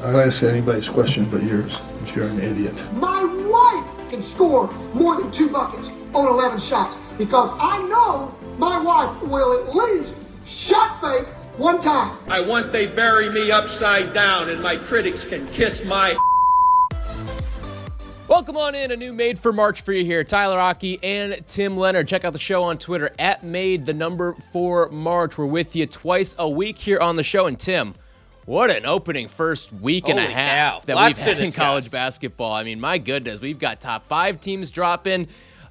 I'll ask anybody's question but yours, if you're an idiot. My wife can score more than two buckets on 11 shots because I know my wife will at least shot fake one time. I want they bury me upside down and my critics can kiss my. Welcome on in, a new Made for March for you here. Tyler Aki and Tim Leonard. Check out the show on Twitter at Made the number for March. We're with you twice a week here on the show. And Tim, what an opening first week and a half cow. that Lots we've had in college basketball. I mean, my goodness, we've got top five teams dropping.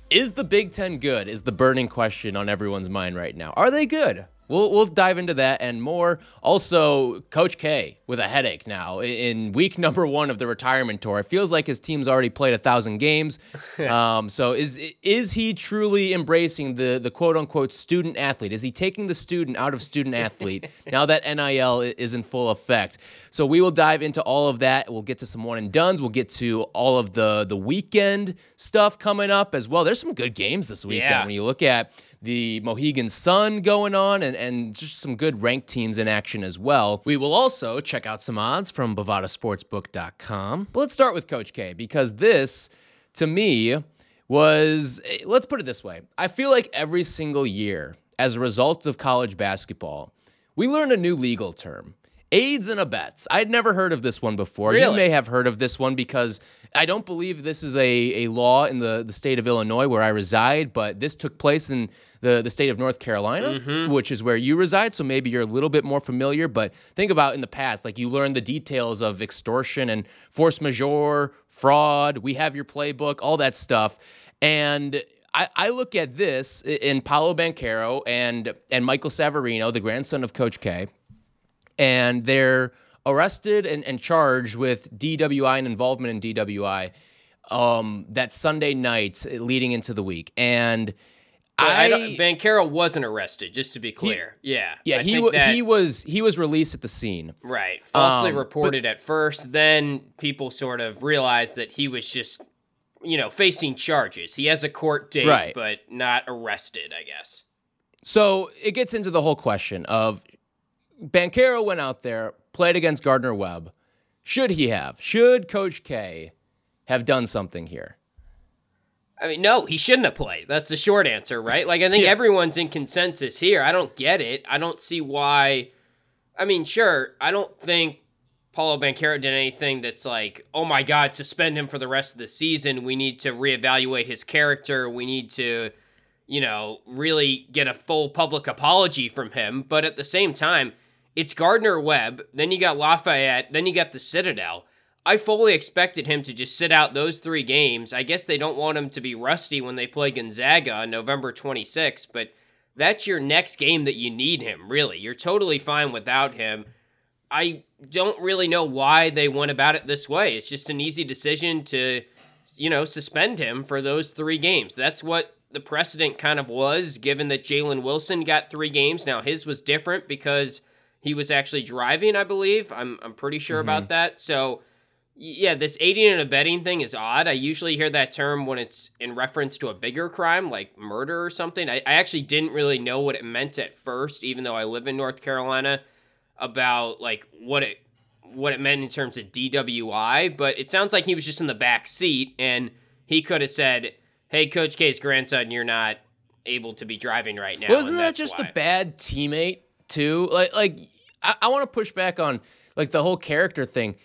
Is the Big Ten good? Is the burning question on everyone's mind right now. Are they good? We'll, we'll dive into that and more. Also, Coach K with a headache now in week number one of the retirement tour. It feels like his team's already played a thousand games. um, so is is he truly embracing the the quote unquote student athlete? Is he taking the student out of student athlete now that NIL is in full effect? So we will dive into all of that. We'll get to some one and duns. We'll get to all of the the weekend stuff coming up as well. There's some good games this weekend Yeah. when you look at the Mohegan Sun going on and, and just some good ranked teams in action as well. We will also check out some odds from BovadaSportsbook.com. But let's start with Coach K because this, to me, was eh, let's put it this way. I feel like every single year, as a result of college basketball, we learn a new legal term. Aids and abets. I'd never heard of this one before. You may have heard of this one because I don't believe this is a, a law in the, the state of Illinois where I reside, but this took place in the, the state of North Carolina, mm-hmm. which is where you reside. So maybe you're a little bit more familiar. But think about in the past, like you learned the details of extortion and force majeure, fraud. We have your playbook, all that stuff. And I, I look at this in Paolo Banchero and and Michael Savarino, the grandson of Coach K and they're arrested and, and charged with DWI and involvement in DWI um, that Sunday night leading into the week. And I, I, don't, Banchero wasn't arrested, just to be clear. yeah, yeah, I he wa- that- he was he was released at the scene. right falsely um, but- reported at first. Then people sort of realized that he was just, you know, facing charges. He has a court date, Right. but not arrested. I guess. So it gets into the whole question of Banchero went out there, played against Gardner Webb. Should he have? Should Coach K have done something here? I mean, no, he shouldn't have played. That's the short answer, right? Like, I think Yeah. everyone's in consensus here. I don't get it. I don't see why. I mean, sure, I don't think Paolo Banchero did anything that's like, oh my God, suspend him for the rest of the season. We need to reevaluate his character. We need to, you know, really get a full public apology from him. But at the same time, it's Gardner Webb. Then you got Lafayette. Then you got the Citadel. I fully expected him to just sit out those three games. I guess they don't want him to be rusty when they play Gonzaga on November 26th, but that's your next game that you need him, really. You're totally fine without him. I don't really know why they went about it this way. It's just an easy decision to, you know, suspend him for those three games. That's what the precedent kind of was, given that Jalen Wilson got three games. Now, his was different because he was actually driving, I believe. I'm, I'm pretty sure about mm-hmm. that. So, yeah, this aiding and abetting thing is odd. I usually hear that term when it's in reference to a bigger crime like murder or something. I, I actually didn't really know what it meant at first, even though I live in North Carolina, about like what it what it meant in terms of DWI. But it sounds like he was just in the back seat and he could have said, "Hey, Coach K's grandson, you're not able to be driving right now." Wasn't and that just why." a bad teammate too? Like, like I, I want to push back on like the whole character thing.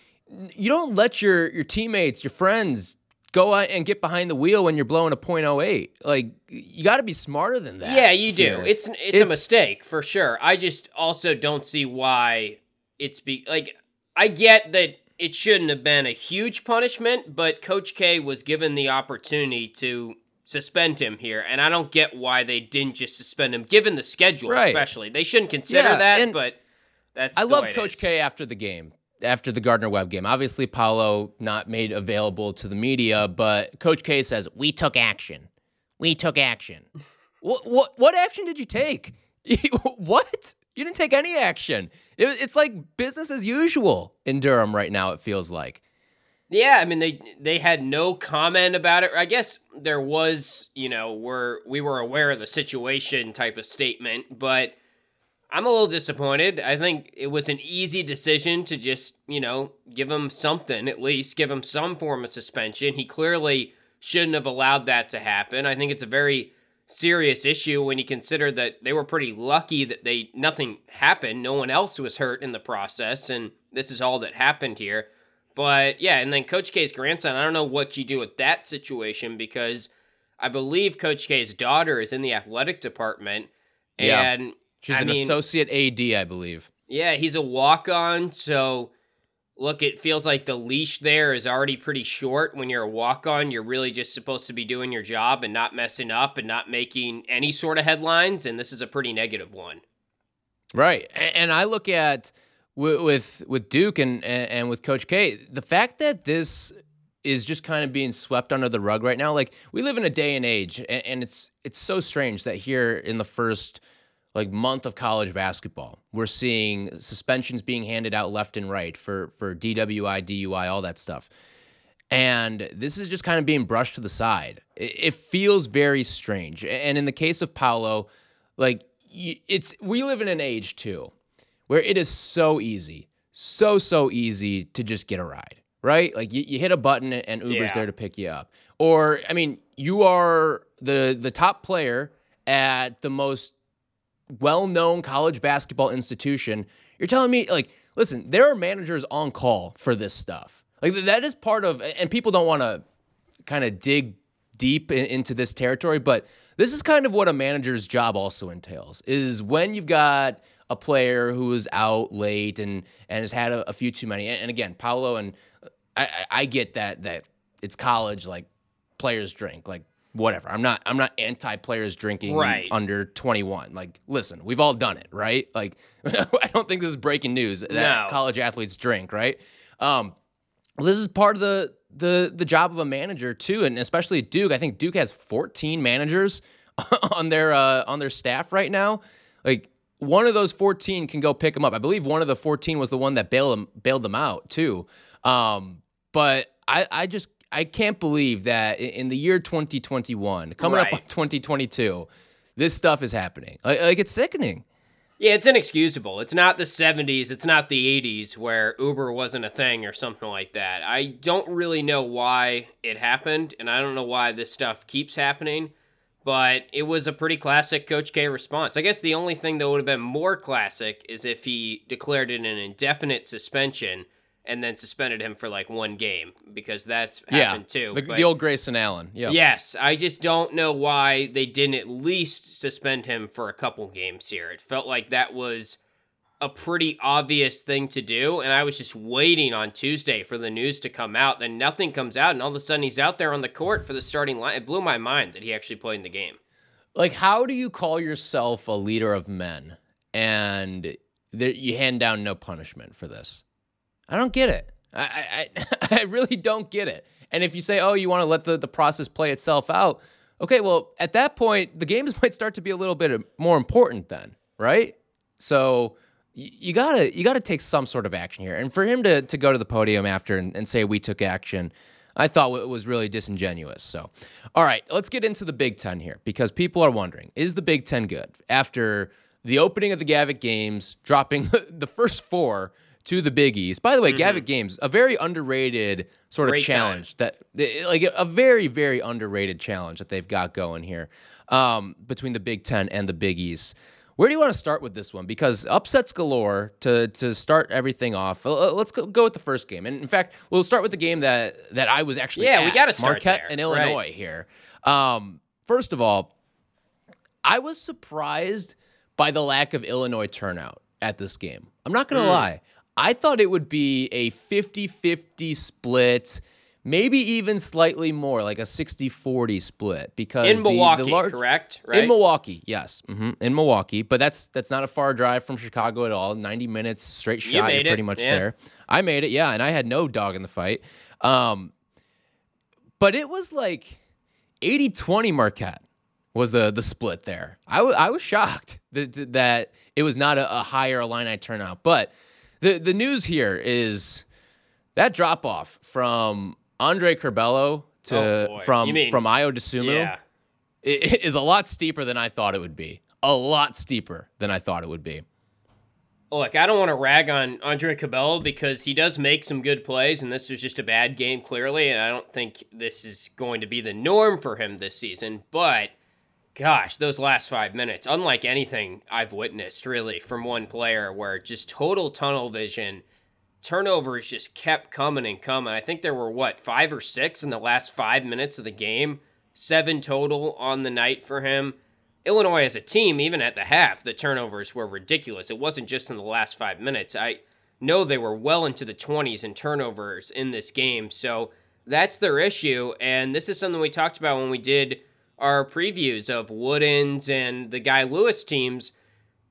You don't let your your teammates, your friends, go out and get behind the wheel when you're blowing a .08. Like, you got to be smarter than that. Yeah, you do. here. It's, it's a mistake for sure. I just also don't see why it's be like I get that it shouldn't have been a huge punishment, but Coach K was given the opportunity to suspend him here, and I don't get why they didn't just suspend him, given the schedule, Right. especially. They shouldn't consider Yeah, that, but that's I love Coach is. K after the game, after the Gardner Webb game. Obviously, Paolo not made available to the media, but Coach K says we took action. We took action. what what what action did you take? what? You didn't take any action. It, it's like business as usual in Durham right now. It feels like. Yeah, I mean they they had no comment about it. I guess there was, you know, we're we were aware of the situation type of statement, but I'm a little disappointed. I think it was an easy decision to just, you know, give him something at least, give him some form of suspension. He clearly shouldn't have allowed that to happen. I think it's a very serious issue when you consider that they were pretty lucky that they nothing happened. No one else was hurt in the process, and this is all that happened here. But yeah, and then Coach K's grandson, I don't know what you do with that situation because I believe Coach K's daughter is in the athletic department. Yeah. She's I an mean, associate AD, I believe. yeah, he's a walk on. So, look, it feels like the leash there is already pretty short. When you're a walk on, you're really just supposed to be doing your job and not messing up and not making any sort of headlines. And this is a pretty negative one. Right. And I look at with with Duke and and with Coach K, the fact that this is just kind of being swept under the rug right now. Like we live in a day and age, and it's it's so strange that here in the first like month of college basketball, we're seeing suspensions being handed out left and right for for DWI, DUI, all that stuff. And this is just kind of being brushed to the side. It, it feels very strange. And in the case of Paolo, like it's we live in an age too where it is so easy, so so easy to just get a ride, right? Like you, you hit a button and Uber's Yeah. there to pick you up. Or I mean, you are the the top player at the most well-known college basketball institution. You're telling me like, listen, there are managers on call for this stuff. Like that is part of and people don't want to kind of dig deep in, into this territory, but this is kind of what a manager's job also entails. Is when you've got a player who is out late and and has had a, a few too many. And, and again, Paolo and uh, I, I, I get that that it's college, like players drink, like whatever. I'm not I'm not anti players drinking Right. under 21. Like, listen, we've all done it, right? Like, I don't think this is breaking news that No. college athletes drink, right? Um, this is part of the the the job of a manager too, and especially Duke. I think Duke has 14 managers on their uh, on their staff right now. Like one of those 14 can go pick them up. I believe one of the 14 was the one that bailed them bailed them out too. Um, but I I just I can't believe that in the year 2021, coming up on 2022, this stuff is happening. Like, like it's sickening. Yeah, it's inexcusable. It's not the 70s, it's not the 80s where Uber wasn't a thing or something like that. I don't really know why it happened, and I don't know why this stuff keeps happening, but it was a pretty classic Coach K response. I guess the only thing that would have been more classic is if he declared it an indefinite suspension and then suspended him for like one game, because that's happened too. the, but- the old Grayson Allen. Yeah. Yes, I just don't know why they didn't at least suspend him for a couple games here. It felt like that was a pretty obvious thing to do, and I was just waiting on Tuesday for the news to come out. Then nothing comes out, and all of a sudden he's out there on the court for the starting line. It blew my mind that he actually played in the game. like how do you call yourself a leader of men and there, you hand down no punishment for this i don't get it I, I, I really don't get it and if you say oh you want to let the, the process play itself out okay well at that point the games might start to be a little bit more important then right so y- you gotta you gotta take some sort of action here and for him to, to go to the podium after and, and say we took action I thought it was really disingenuous. So, all right, let's get into the Big Ten here because people are wondering is the Big Ten good? After the opening of the Gavitt Games, dropping the first four to the Big East. By the way, Gavitt Games, a very underrated sort of Great time. challenge that, like a very, very underrated challenge that they've got going here um, between the Big Ten and the Big East. Where do you want to start with this one? Because upsets galore to to start everything off. Uh, Let's go, go with the first game, and in fact, we'll start with the game that that I was actually Yeah, we gotta start Marquette there, and Illinois right. here. Um, first of all, I was surprised by the lack of Illinois turnout at this game. I'm not going to lie. I thought it would be a 50 50 split, maybe even slightly more, like a 60 40 split. Because In Milwaukee, the large, correct? Right? In Milwaukee, yes, hmm in Milwaukee, but that's that's not a far drive from Chicago at all. Ninety minutes straight shot, You made you're pretty it, much yeah. there. I made it, yeah, and I had no dog in the fight. Um, but it was like 80-20 Marquette was the the split there. I I was shocked that that it was not a, a higher Illini turnout. But the the news here is that drop off from Andre Curbelo to Oh, from mean- from Ayo Dosunmu Yeah. is a lot steeper than I thought it would be. A lot steeper than I thought it would be. look, I don't want to rag on Andre Curbelo because he does make some good plays, and this was just a bad game, clearly. And I don't think this is going to be the norm for him this season. But gosh, those last five minutes, unlike anything I've witnessed really from one player, where just total tunnel vision, turnovers just kept coming and coming. I think there were what, five or six in the last five minutes of the game, seven total on the night for him. Illinois as a team, even at the half, the turnovers were ridiculous. It wasn't just in the last five minutes. I know they were well into the 20s in turnovers in this game. So that's their issue. And this is something we talked about when we did our previews of Woodens and the Guy Lewis teams.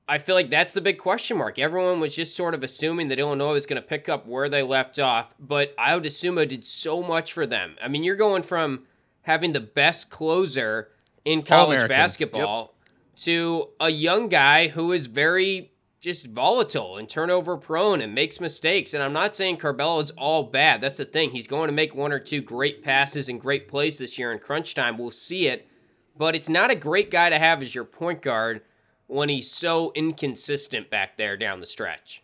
I feel like that's the big question mark. Everyone was just sort of assuming that Illinois was going to pick up where they left off, but Ayo Dosunmu did so much for them. I mean, you're going from having the best closer in college basketball yep. to a young guy who is very just volatile and turnover prone and makes mistakes. And I'm not saying Curbelo is all bad. That's the thing. He's going to make one or two great passes and great plays this year in crunch time. We'll see it. But it's not a great guy to have as your point guard when he's so inconsistent back there down the stretch.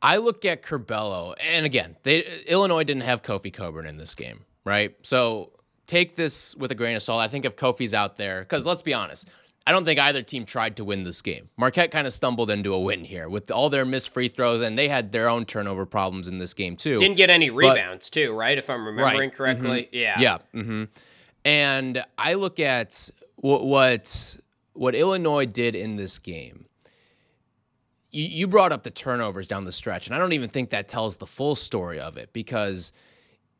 I look at Curbelo, and again, they, Illinois didn't have Kofi Cockburn in this game, right? So take this with a grain of salt. I think if Kofi's out there, because let's be honest, I don't think either team tried to win this game. Marquette kind of stumbled into a win here with all their missed free throws, and they had their own turnover problems in this game too. Didn't get any rebounds but, too, right? If I'm remembering right. correctly, mm-hmm. yeah, yeah. Mm-hmm. And I look at what what what Illinois did in this game. You, you brought up the turnovers down the stretch, and I don't even think that tells the full story of it because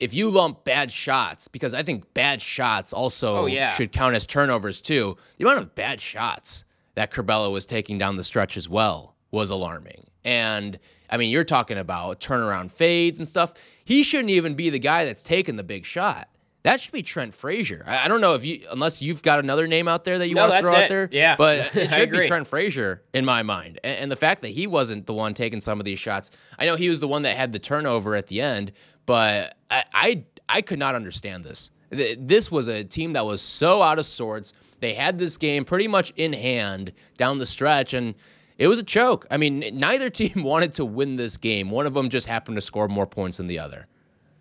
if you lump bad shots, because I think bad shots also oh, yeah. should count as turnovers too, the amount of bad shots that Curbelo was taking down the stretch as well was alarming. And I mean, you're talking about turnaround fades and stuff. He shouldn't even be the guy that's taking the big shot. That should be Trent Frazier. I, I don't know if you, unless you've got another name out there that you no, want to throw it. out there. Yeah, but it should be Trent Frazier in my mind. And, and the fact that he wasn't the one taking some of these shots, I know he was the one that had the turnover at the end, but I, I, I could not understand this. This was a team that was so out of sorts. They had this game pretty much in hand down the stretch, and it was a choke. I mean, neither team wanted to win this game. One of them just happened to score more points than the other.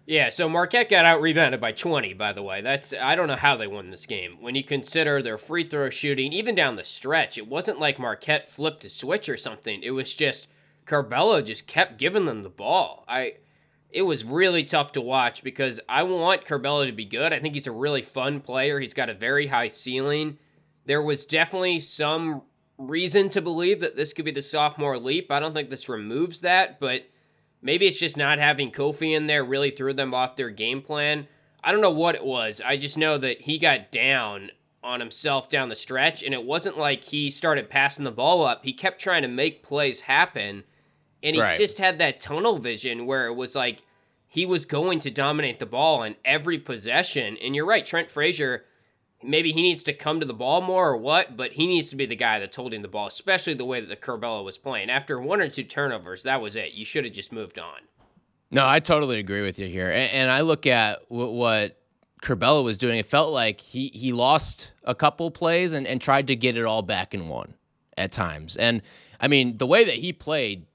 Yeah, so Marquette got out rebounded by 20, by the way. That's I don't know how they won this game. When you consider their free throw shooting, even down the stretch, it wasn't like Marquette flipped a switch or something. It was just Curbelo just kept giving them the ball. I it was really tough to watch because I want Curbelo to be good. I think he's a really fun player. He's got a very high ceiling. There was definitely some reason to believe that this could be the sophomore leap. I don't think this removes that, but maybe it's just not having Kofi in there really threw them off their game plan. I don't know what it was. I just know that he got down on himself down the stretch, and it wasn't like he started passing the ball up. He kept trying to make plays happen and he right. just had that tunnel vision where it was like he was going to dominate the ball in every possession. And you're right, Trent Frazier, maybe he needs to come to the ball more or what, but he needs to be the guy that's holding the ball, especially the way that the Curbelo was playing. After one or two turnovers, that was it. You should have just moved on. No, I totally agree with you here. And, and I look at what Curbelo was doing. It felt like he he lost a couple plays and, and tried to get it all back in one at times. And I mean, the way that he played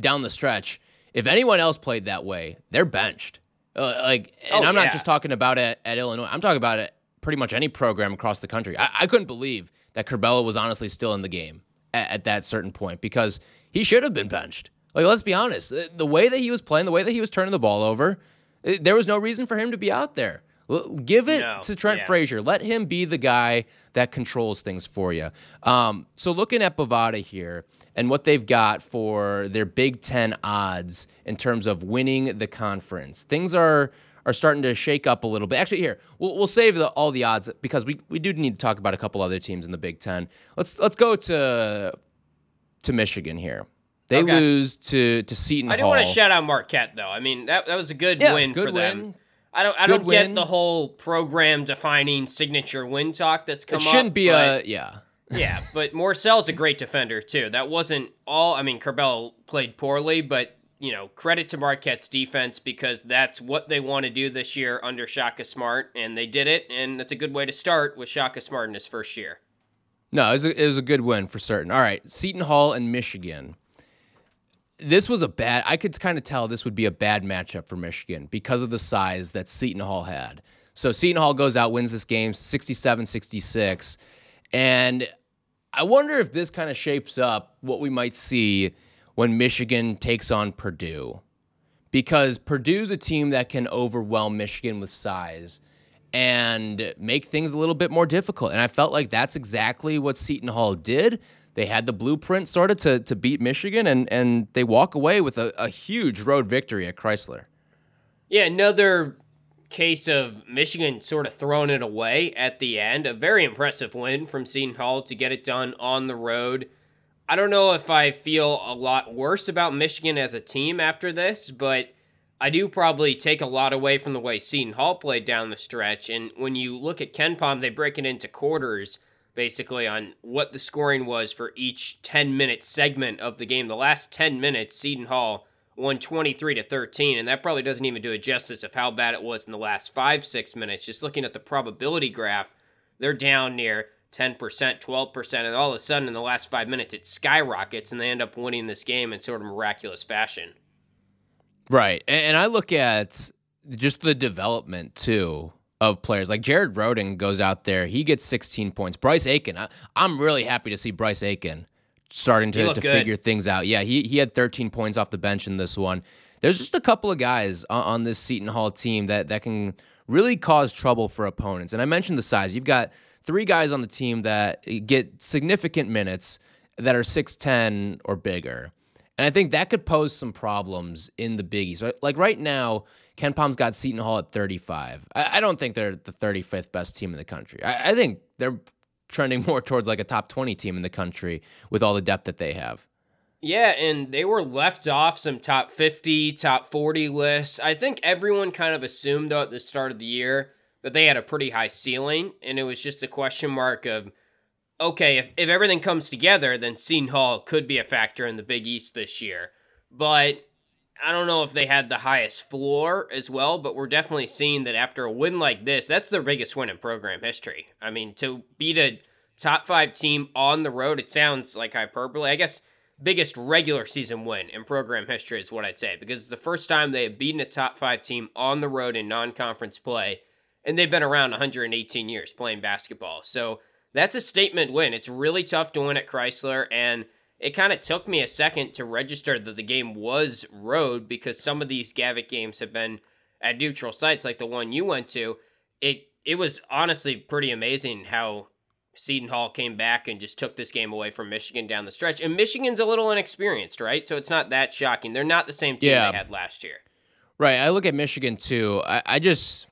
down the stretch, if anyone else played that way, they're benched. Uh, like, and oh, I'm yeah. not just talking about it at Illinois. I'm talking about it pretty much any program across the country. I, I couldn't believe that Curbelo was honestly still in the game at, at that certain point because he should have been benched. Like, let's be honest. The, the way that he was playing, the way that he was turning the ball over, it, there was no reason for him to be out there. Give it no, to Trent yeah. Frazier. Let him be the guy that controls things for you. Um, so looking at Bovada here and what they've got for their Big Ten odds in terms of winning the conference, things are are starting to shake up a little bit. Actually, here we'll, we'll save the, all the odds because we, we do need to talk about a couple other teams in the Big Ten. Let's let's go to to Michigan here. They okay. lose to to Seton I do Hall. want to shout out Marquette though. I mean that that was a good yeah, win good for win. them. I don't I Good don't get the whole program defining signature win talk that's come It shouldn't up, be a yeah. yeah, but Morsell's a great defender too. That wasn't all. I mean, Curbelo played poorly, but you know, credit to Marquette's defense because that's what they want to do this year under Shaka Smart, and they did it. And that's a good way to start with Shaka Smart in his first year. No, it was, a, it was a good win for certain. All right, Seton Hall and Michigan. this was a bad. I could kind of tell this would be a bad matchup for Michigan because of the size that Seton Hall had. So Seton Hall goes out, wins this game 67 66. And I wonder if this kind of shapes up what we might see when Michigan takes on Purdue. Because Purdue's a team that can overwhelm Michigan with size and make things a little bit more difficult. And I felt like that's exactly what Seton Hall did. They had the blueprint sort of to, to beat Michigan, and, and they walk away with a, a huge road victory at Chrysler. Yeah, another case of Michigan sort of throwing it away at the end. A very impressive win from Seton Hall to get it done on the road. I don't know if I feel a lot worse about Michigan as a team after this, but I do probably take a lot away from the way Seton Hall played down the stretch. And when you look at KenPom, they break it into quarters basically on what the scoring was for each 10 minute segment of the game. The last 10 minutes, Seton Hall won 23 to 13 and that probably doesn't even do it justice of how bad it was in the last 5 6 minutes just looking at the probability graph they're down near 10% 12% and all of a sudden in the last 5 minutes it skyrockets and they end up winning this game in sort of miraculous fashion right and i look at just the development too of players like Jared Rhoden goes out there he gets 16 points Bryce Aiken I, am really happy to see Bryce Aiken starting to, to figure things out. Yeah, he, he had 13 points off the bench in this one. There's just a couple of guys on, on this Seton Hall team that, that can really cause trouble for opponents. And I mentioned the size. You've got three guys on the team that get significant minutes that are 6'10 or bigger. And I think that could pose some problems in the Big East. Like right now, KenPom's got Seton Hall at 35. I, don't think they're the 35th best team in the country. I, I think they're trending more towards like a top 20 team in the country with all the depth that they have. Yeah, and they were left off some top 50, top 40 lists. I think everyone kind of assumed, though, at the start of the year that they had a pretty high ceiling, and it was just a question mark of okay, if, if everything comes together, then Seton Hall could be a factor in the Big East this year. But I don't know if they had the highest floor as well, but we're definitely seeing that after a win like this, that's their biggest win in program history. I mean, to beat a top five team on the road, it sounds like hyperbole. I guess biggest regular season win in program history is what I'd say, because it's the first time they have beaten a top five team on the road in non conference play, and they've been around 118 years playing basketball. So that's a statement win. It's really tough to win at Chrysler, and it kind of took me a second to register that the game was road because some of these Gavitt games have been at neutral sites like the one you went to. It it was honestly pretty amazing how Seton Hall came back and just took this game away from Michigan down the stretch. And Michigan's a little inexperienced, right? So it's not that shocking. They're not the same team yeah. they had last year. Right. I look at Michigan too. I, I just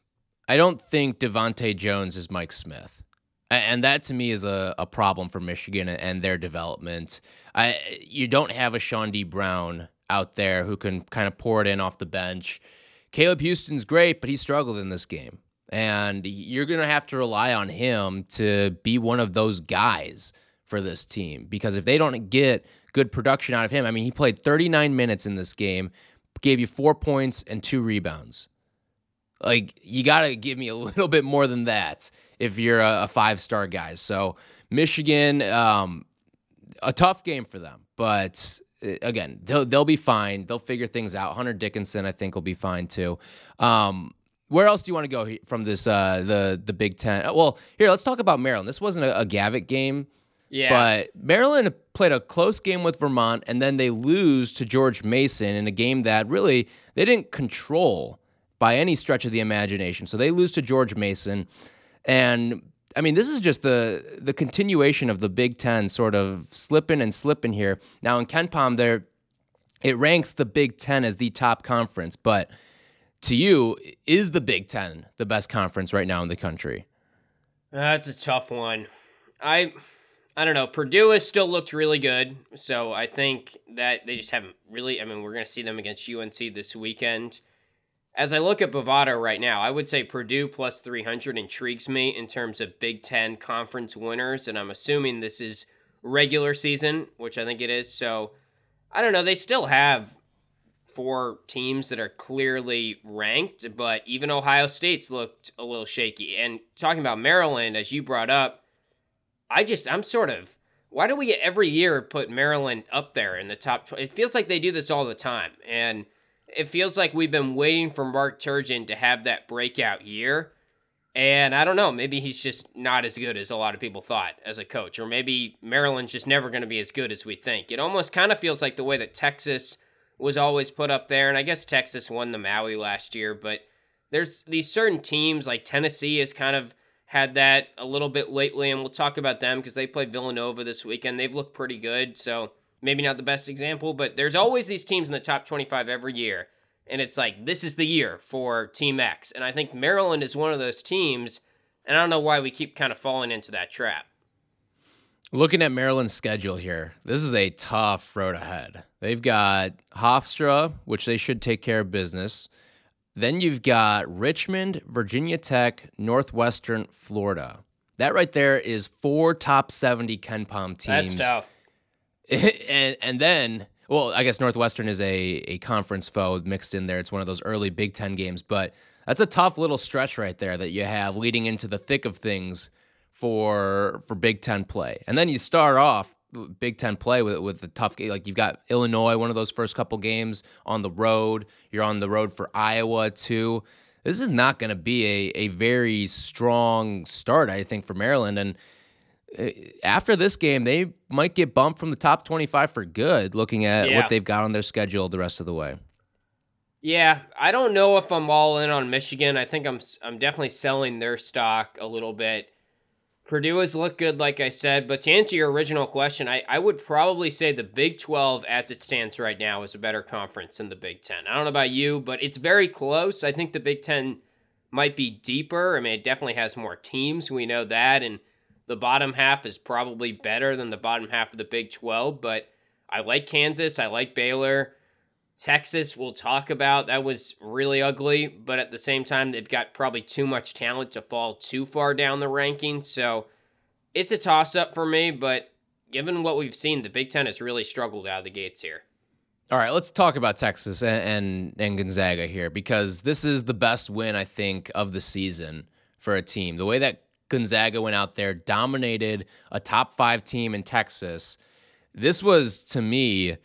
I don't think DeVante' Jones is Mike Smith. And that to me is a, a problem for Michigan and their development. I, you don't have a Chaundee D. Brown out there who can kind of pour it in off the bench. Caleb Houston's great, but he struggled in this game. And you're going to have to rely on him to be one of those guys for this team because if they don't get good production out of him, I mean, he played 39 minutes in this game, gave you four points and two rebounds. Like, you got to give me a little bit more than that if you're a, a five star guy. So Michigan, um, a tough game for them, but uh, again, they'll they'll be fine. They'll figure things out. Hunter Dickinson, I think, will be fine too. Um, where else do you want to go from this uh, the the Big Ten? Uh, well, here let's talk about Maryland. This wasn't a, a Gavitt game. Yeah. But Maryland played a close game with Vermont, and then they lose to George Mason in a game that really they didn't control by any stretch of the imagination. So they lose to George Mason. And I mean, this is just the the continuation of the Big Ten sort of slipping and slipping here. Now in KenPom, there it ranks the Big Ten as the top conference, but to you, is the Big Ten the best conference right now in the country? That's a tough one. I I don't know. Purdue has still looked really good, so I think that they just haven't really. I mean, we're going to see them against UNC this weekend. As I look at Bovada right now, I would say Purdue plus 300 intrigues me in terms of Big Ten conference winners, and I'm assuming this is regular season, which I think it is. So I don't know. They still have four teams that are clearly ranked, but even Ohio State's looked a little shaky. And talking about Maryland, as you brought up, I just, I'm sort of why do we every year put Maryland up there in the top? 20? It feels like they do this all the time, and it feels like we've been waiting for Mark Turgeon to have that breakout year. And I don't know, maybe he's just not as good as a lot of people thought as a coach, or maybe Maryland's just never going to be as good as we think. It almost kind of feels like the way that Texas was always put up there, and I guess Texas won the Maui last year, but there's these certain teams like Tennessee has kind of had that a little bit lately, and we'll talk about them because they play Villanova this weekend. They've looked pretty good, so maybe not the best example, but there's always these teams in the top 25 every year and it's like this is the year for Team X. And I think Maryland is one of those teams, and I don't know why we keep kind of falling into that trap. Looking at Maryland's schedule here, this is a tough road ahead. They've got Hofstra, which they should take care of business. Then you've got Richmond, Virginia Tech, Northwestern, Florida. That right there is four top 70 KenPom teams. That's tough. and, and then well, I guess Northwestern is a, a conference foe mixed in there. It's one of those early Big Ten games, but that's a tough little stretch right there that you have leading into the thick of things for for Big Ten play. And then you start off Big Ten play with with the tough game. Like you've got Illinois, one of those first couple games on the road. You're on the road for Iowa too. This is not going to be a, a very strong start, I think, for Maryland. And Uh, after this game, they might get bumped from the top 25 for good, looking at yeah. what they've got on their schedule the rest of the way. Yeah, I don't know if I'm all in on Michigan. I think I'm I'm definitely selling their stock a little bit. Purdue has looked good, like I said, but to answer your original question, I, I would probably say the Big 12, as it stands right now, is a better conference than the Big 10. I don't know about you, but it's very close. I think the Big 10 might be deeper. I mean, it definitely has more teams. We know that. And the bottom half is probably better than the bottom half of the Big 12, but I like Kansas. I like Baylor. Texas, we'll talk about. That was really ugly, but at the same time, they've got probably too much talent to fall too far down the ranking. So it's a toss up for me, but given what we've seen, the Big Ten has really struggled out of the gates here. All right, let's talk about Texas and, and, and Gonzaga here because this is the best win, I think, of the season for a team. The way that Gonzaga went out there, dominated a top five team in Texas. This was to me,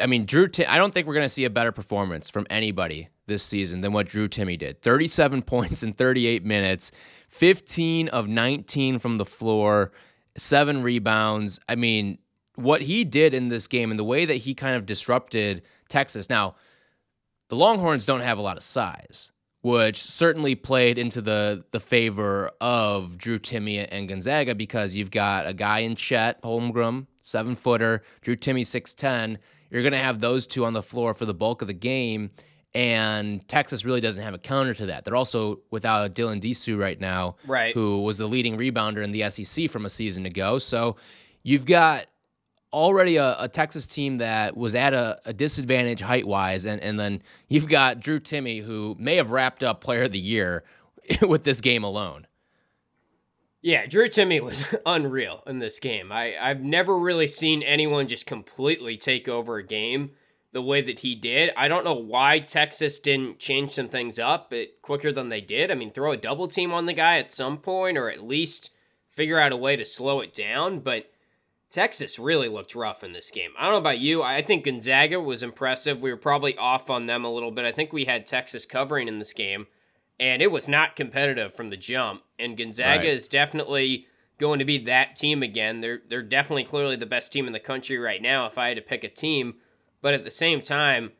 I mean, Drew. I don't think we're going to see a better performance from anybody this season than what Drew Timme did. 37 points in 38 minutes, 15 of 19 from the floor, seven rebounds. I mean, what he did in this game and the way that he kind of disrupted Texas. Now, the Longhorns don't have a lot of size which certainly played into the the favor of Drew Timme and Gonzaga because you've got a guy in Chet Holmgren, seven footer, Drew Timme six ten. You're going to have those two on the floor for the bulk of the game, and Texas really doesn't have a counter to that. They're also without Dylan Disu right now, right? Who was the leading rebounder in the SEC from a season ago. So you've got already a, a, Texas team that was at a, a disadvantage height wise, and, and then you've got Drew Timme, who may have wrapped up Player of the Year with this game alone. Yeah, Drew Timme was unreal in this game. I, I've never really seen anyone just completely take over a game the way that he did. I don't know why Texas didn't change some things up quicker than they did. I mean, throw a double team on the guy at some point, or at least figure out a way to slow it down. But Texas really looked rough in this game. I don't know about you. I think Gonzaga was impressive. We were probably off on them a little bit. I think we had Texas covering in this game, and it was not competitive from the jump. And Gonzaga right. is definitely going to be that team again. They're they're definitely clearly the best team in the country right now if I had to pick a team. But at the same time,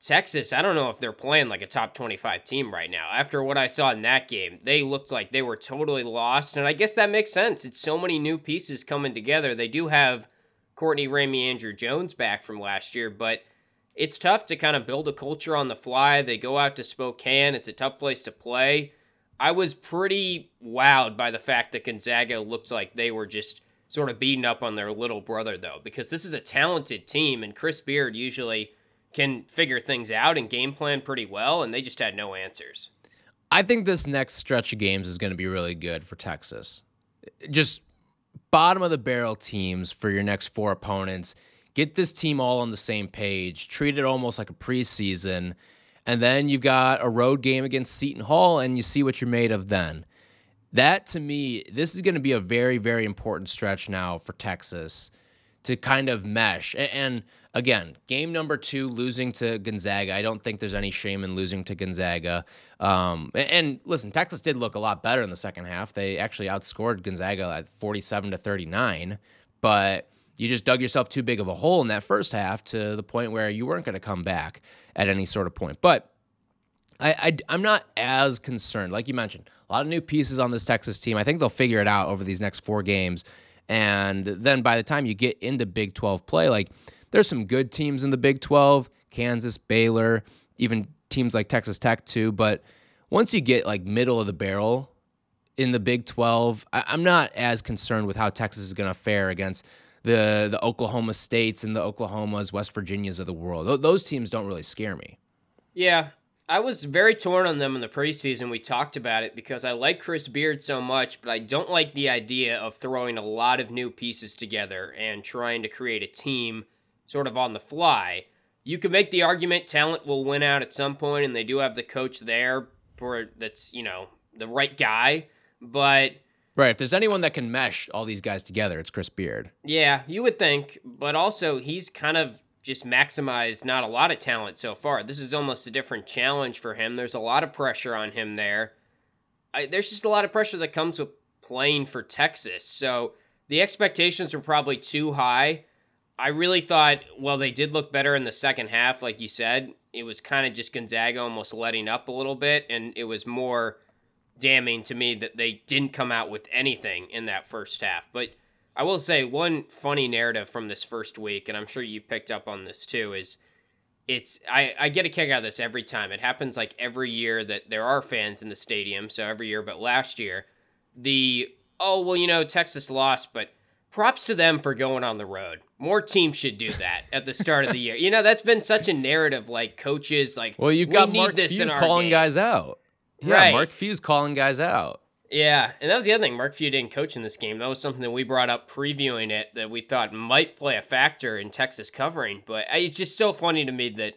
Texas, I don't know if they're playing like a top 25 team right now. After what I saw in that game, they looked like they were totally lost. And I guess that makes sense. It's so many new pieces coming together. They do have Courtney Ramey Andrew Jones back from last year, but it's tough to kind of build a culture on the fly. They go out to Spokane, it's a tough place to play. I was pretty wowed by the fact that Gonzaga looked like they were just sort of beating up on their little brother, though, because this is a talented team, and Chris Beard usually can figure things out and game plan pretty well, and they just had no answers. I think this next stretch of games is going to be really good for Texas. Just bottom of the barrel teams for your next four opponents. Get this team all on the same page. Treat it almost like a preseason. And then you've got a road game against Seton Hall, and you see what you're made of then. that to me, this is going to be a very, very important stretch now for Texas to kind of mesh. And again, game number two, losing to Gonzaga. I don't think there's any shame in losing to Gonzaga. Um, and listen, Texas did look a lot better in the second half. They actually outscored Gonzaga at 47 to 39, but you just dug yourself too big of a hole in that first half to the point where you weren't going to come back at any sort of point. But I, I, am not as concerned. Like you mentioned, a lot of new pieces on this Texas team. I think they'll figure it out over these next four games. And then by the time you get into Big 12 play, like there's some good teams in the Big 12, Kansas, Baylor, even teams like Texas Tech too. But once you get like middle of the barrel in the Big 12, I, I'm not as concerned with how Texas is going to fare against the the Oklahoma States and the Oklahomas, West Virginias of the world. Those teams don't really scare me. Yeah, I was very torn on them in the preseason. We talked about it because I like Chris Beard so much, but I don't like the idea of throwing a lot of new pieces together and trying to create a team sort of on the fly. You could make the argument talent will win out at some point, and they do have the coach there for that's you know the right guy, but. Right. If there's anyone that can mesh all these guys together, it's Chris Beard. Yeah, you would think, but also he's kind of just maximized not a lot of talent so far. This is almost a different challenge for him. There's a lot of pressure on him there. I, there's just a lot of pressure that comes with playing for Texas. So the expectations were probably too high. I really thought, well, they did look better in the second half, like you said. It was kind of just Gonzaga almost letting up a little bit, and it was more damning to me that they didn't come out with anything in that first half. But I will say one funny narrative from this first week, and I'm sure you picked up on this too, is it's I, I get a kick out of this every time. It happens like every year that there are fans in the stadium, so every year, but last year, the oh well, you know, Texas lost, but props to them for going on the road. More teams should do that at the start of the year. You know, that's been such a narrative. Like coaches, like well, you've got Mark this Few calling game. guys out. Yeah, right. Mark Few's calling guys out. Yeah, and that was the other thing. Mark Few didn't coach in this game. That was something that we brought up previewing it that we thought might play a factor in Texas covering. But uh, it's just so funny to me that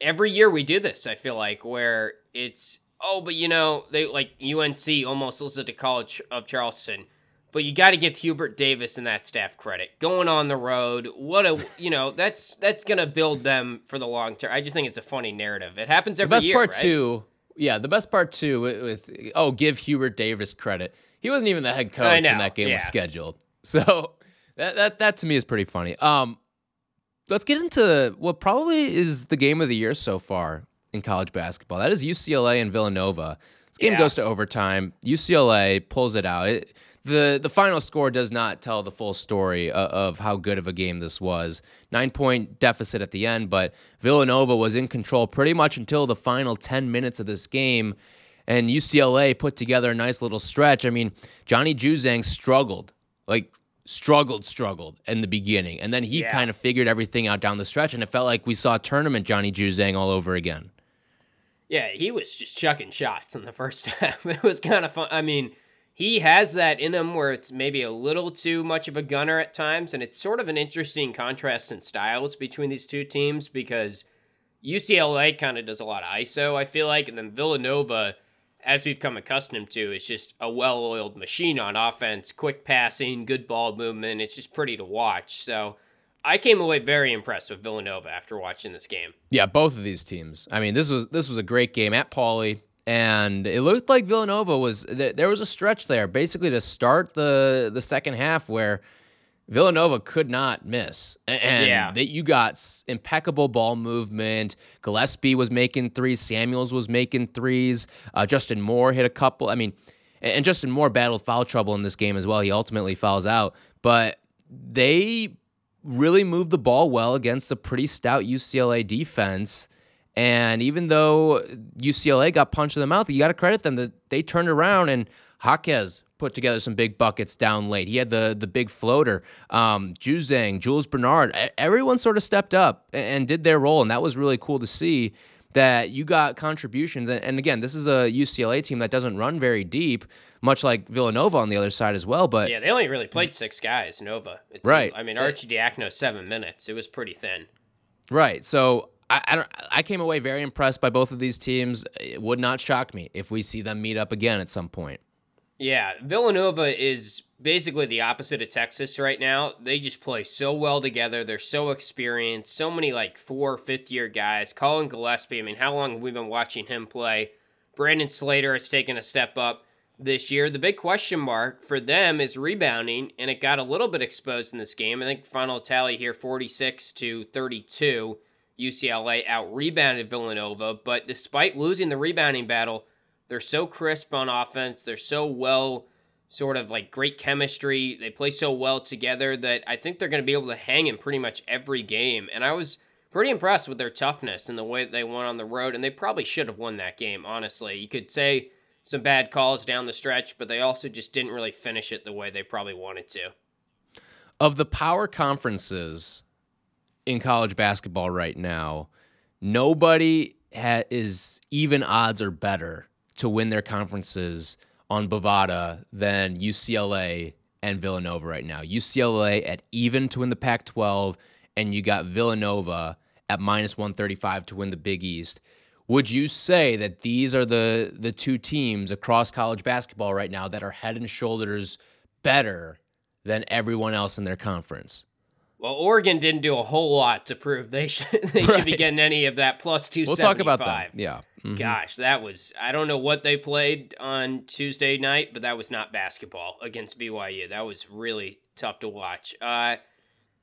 every year we do this. I feel like where it's oh, but you know they like UNC almost listed to College of Charleston. But you got to give Hubert Davis and that staff credit. Going on the road, what a you know that's that's gonna build them for the long term. I just think it's a funny narrative. It happens every the best year. part right? too yeah, the best part too with, with oh, give Hubert Davis credit. He wasn't even the head coach when that game yeah. was scheduled. So that that that to me is pretty funny. Um, let's get into what probably is the game of the year so far in college basketball. That is UCLA and Villanova. This game yeah. goes to overtime. UCLA pulls it out. It, the the final score does not tell the full story of, of, how good of a game this was. Nine point deficit at the end, but Villanova was in control pretty much until the final ten minutes of this game, and UCLA put together a nice little stretch. I mean, Johnny Juzang struggled, like struggled, struggled in the beginning, and then he yeah. kind of figured everything out down the stretch, and it felt like we saw tournament Johnny Juzang all over again. Yeah, he was just chucking shots in the first half. It was kind of fun. I mean he has that in him where it's maybe a little too much of a gunner at times, and it's sort of an interesting contrast in styles between these two teams because UCLA kind of does a lot of ISO, I feel like, and then Villanova, as we've come accustomed to, is just a well oiled machine on offense, quick passing, good ball movement. It's just pretty to watch. So I came away very impressed with Villanova after watching this game. Yeah, both of these teams. I mean, this was this was a great game at Pauley and it looked like Villanova was there was a stretch there basically to start the the second half where Villanova could not miss, and yeah. that you got impeccable ball movement. Gillespie was making threes, Samuels was making threes, uh, Justin Moore hit a couple. I mean, and Justin Moore battled foul trouble in this game as well. He ultimately fouls out, but they really moved the ball well against a pretty stout UCLA defense. And even though UCLA got punched in the mouth, you got to credit them that they turned around and Jaquez put together some big buckets down late. He had the the big floater. Um, Juzang, Jules Bernard, everyone sort of stepped up and did their role, and that was really cool to see. That you got contributions, and again, this is a UCLA team that doesn't run very deep, much like Villanova on the other side as well. But yeah, they only really played six guys. Nova, it's, right? I mean, Arcidiacono seven minutes. It was pretty thin. Right. So I, I, don't. I came away very impressed by both of these teams. It would not shock me if we see them meet up again at some point. Yeah, Villanova is basically the opposite of Texas right now. They just play so well together. They're so experienced. So many like four, fifth year guys. Collin Gillespie. I mean, how long have we been watching him play? Brandon Slater has taken a step up this year. The big question mark for them is rebounding, and it got a little bit exposed in this game. I think final tally here 46 to 32. UCLA out rebounded Villanova, but despite losing the rebounding battle, they're so crisp on offense. They're so well, sort of like great chemistry. They play so well together that I think they're going to be able to hang in pretty much every game. And I was pretty impressed with their toughness and the way that they won on the road. And they probably should have won that game, honestly. You could say some bad calls down the stretch, but they also just didn't really finish it the way they probably wanted to. Of the power conferences in college basketball right now, nobody ha- is even odds or better to win their conferences on Bovada than UCLA and Villanova right now. UCLA at even to win the Pac 12, and you got Villanova at minus 135 to win the Big East. Would you say that these are the, the two teams across college basketball right now that are head and shoulders better than everyone else in their conference? Well, Oregon didn't do a whole lot to prove they should they right. should be getting any of that plus two. We'll talk about that. Yeah. Mm-hmm. Gosh, that was I don't know what they played on Tuesday night, but that was not basketball against BYU. That was really tough to watch. Uh,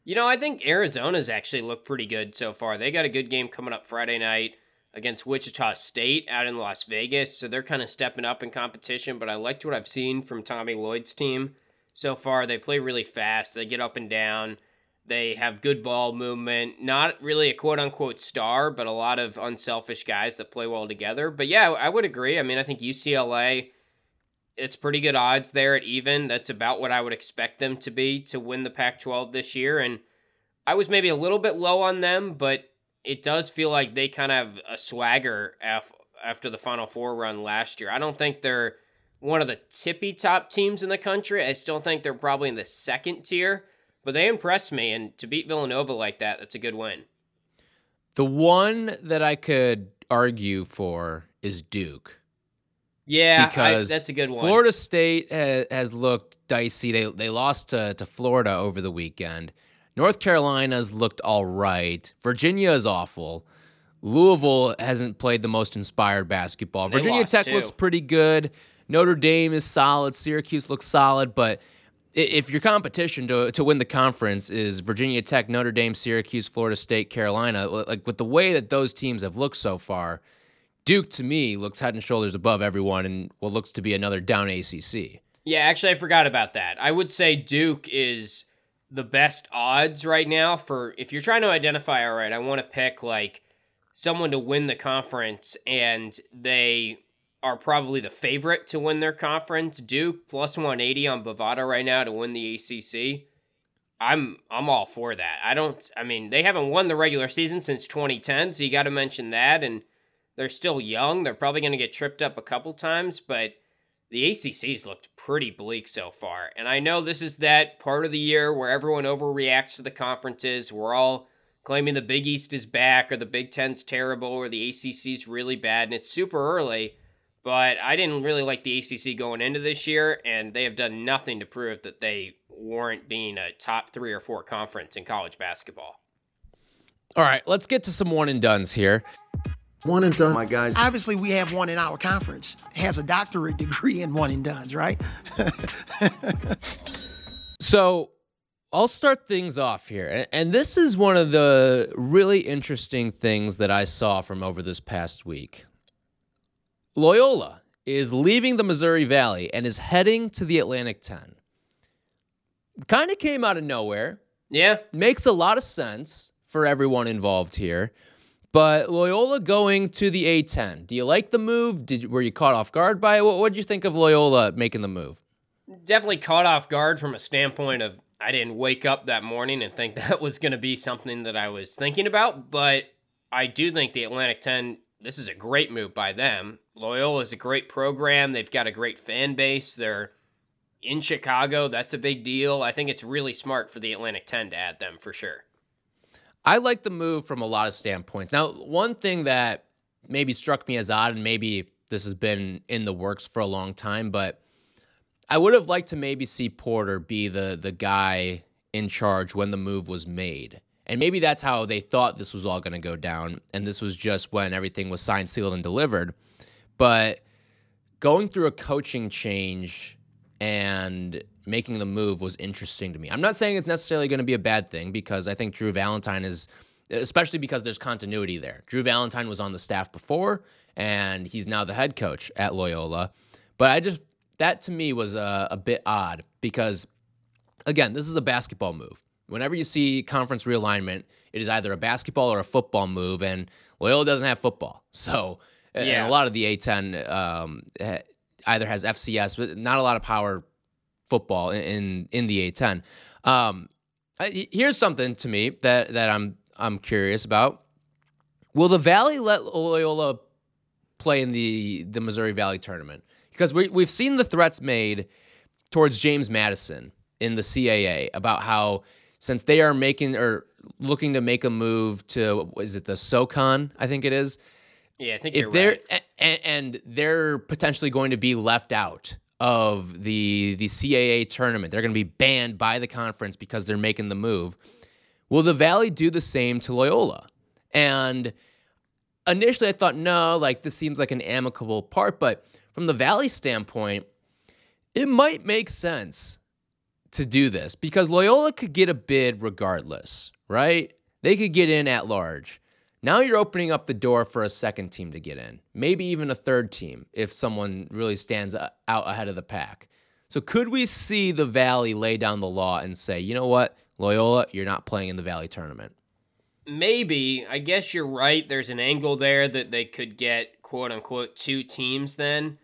you know, I think Arizona's actually looked pretty good so far. They got a good game coming up Friday night against Wichita State out in Las Vegas, so they're kind of stepping up in competition. But I liked what I've seen from Tommy Lloyd's team so far. They play really fast. They get up and down. They have good ball movement. Not really a quote unquote star, but a lot of unselfish guys that play well together. But yeah, I would agree. I mean, I think UCLA, it's pretty good odds there at even. That's about what I would expect them to be to win the Pac 12 this year. And I was maybe a little bit low on them, but it does feel like they kind of have a swagger after the Final Four run last year. I don't think they're one of the tippy top teams in the country. I still think they're probably in the second tier but they impressed me, and to beat Villanova like that, that's a good win. The one that I could argue for is Duke. Yeah, because I, that's a good one. Florida State has, has looked dicey. They they lost to, to Florida over the weekend. North Carolina's looked all right. Virginia is awful. Louisville hasn't played the most inspired basketball. Virginia Tech too. looks pretty good. Notre Dame is solid. Syracuse looks solid, but if your competition to to win the conference is Virginia Tech, Notre Dame, Syracuse, Florida State, Carolina, like with the way that those teams have looked so far, Duke to me looks head and shoulders above everyone in what looks to be another down ACC. Yeah, actually, I forgot about that. I would say Duke is the best odds right now for if you're trying to identify. All right, I want to pick like someone to win the conference, and they are probably the favorite to win their conference. Duke plus 180 on Bovada right now to win the ACC. I'm I'm all for that. I don't I mean, they haven't won the regular season since 2010, so you got to mention that and they're still young. They're probably going to get tripped up a couple times, but the ACC's looked pretty bleak so far. And I know this is that part of the year where everyone overreacts to the conferences. We're all claiming the Big East is back or the Big Ten's terrible or the ACC's really bad and it's super early. But I didn't really like the ACC going into this year, and they have done nothing to prove that they warrant being a top three or four conference in college basketball. All right, let's get to some one and duns here. One and done. My guys. Obviously, we have one in our conference. Has a doctorate degree in one and duns, right? so I'll start things off here. And this is one of the really interesting things that I saw from over this past week. Loyola is leaving the Missouri Valley and is heading to the Atlantic 10. Kind of came out of nowhere. Yeah. Makes a lot of sense for everyone involved here. But Loyola going to the A10. Do you like the move? Did were you caught off guard by it? What did you think of Loyola making the move? Definitely caught off guard from a standpoint of I didn't wake up that morning and think that was going to be something that I was thinking about, but I do think the Atlantic 10 this is a great move by them. Loyola is a great program. They've got a great fan base. They're in Chicago. That's a big deal. I think it's really smart for the Atlantic 10 to add them for sure. I like the move from a lot of standpoints. Now, one thing that maybe struck me as odd, and maybe this has been in the works for a long time, but I would have liked to maybe see Porter be the the guy in charge when the move was made. And maybe that's how they thought this was all going to go down. And this was just when everything was signed, sealed, and delivered. But going through a coaching change and making the move was interesting to me. I'm not saying it's necessarily going to be a bad thing because I think Drew Valentine is, especially because there's continuity there. Drew Valentine was on the staff before, and he's now the head coach at Loyola. But I just, that to me was a, a bit odd because, again, this is a basketball move. Whenever you see conference realignment, it is either a basketball or a football move, and Loyola doesn't have football. So, and Yeah. a lot of the A10 um, either has FCS, but not a lot of power football in in, in the A10. Um, here's something to me that that I'm I'm curious about. Will the Valley let Loyola play in the the Missouri Valley tournament? Because we we've seen the threats made towards James Madison in the CAA about how since they are making or looking to make a move to is it the SoCon I think it is Yeah, I think if they're right. and, and they're potentially going to be left out of the the CAA tournament, they're going to be banned by the conference because they're making the move. Will the Valley do the same to Loyola? And initially, I thought no, like this seems like an amicable part, but from the Valley standpoint, it might make sense to do this because Loyola could get a bid regardless, right? They could get in at large. Now you're opening up the door for a second team to get in, maybe even a third team if someone really stands out ahead of the pack. So could we see the Valley lay down the law and say, you know what, Loyola, you're not playing in the Valley tournament? Maybe. I guess you're right. There's an angle there that they could get quote unquote two teams then.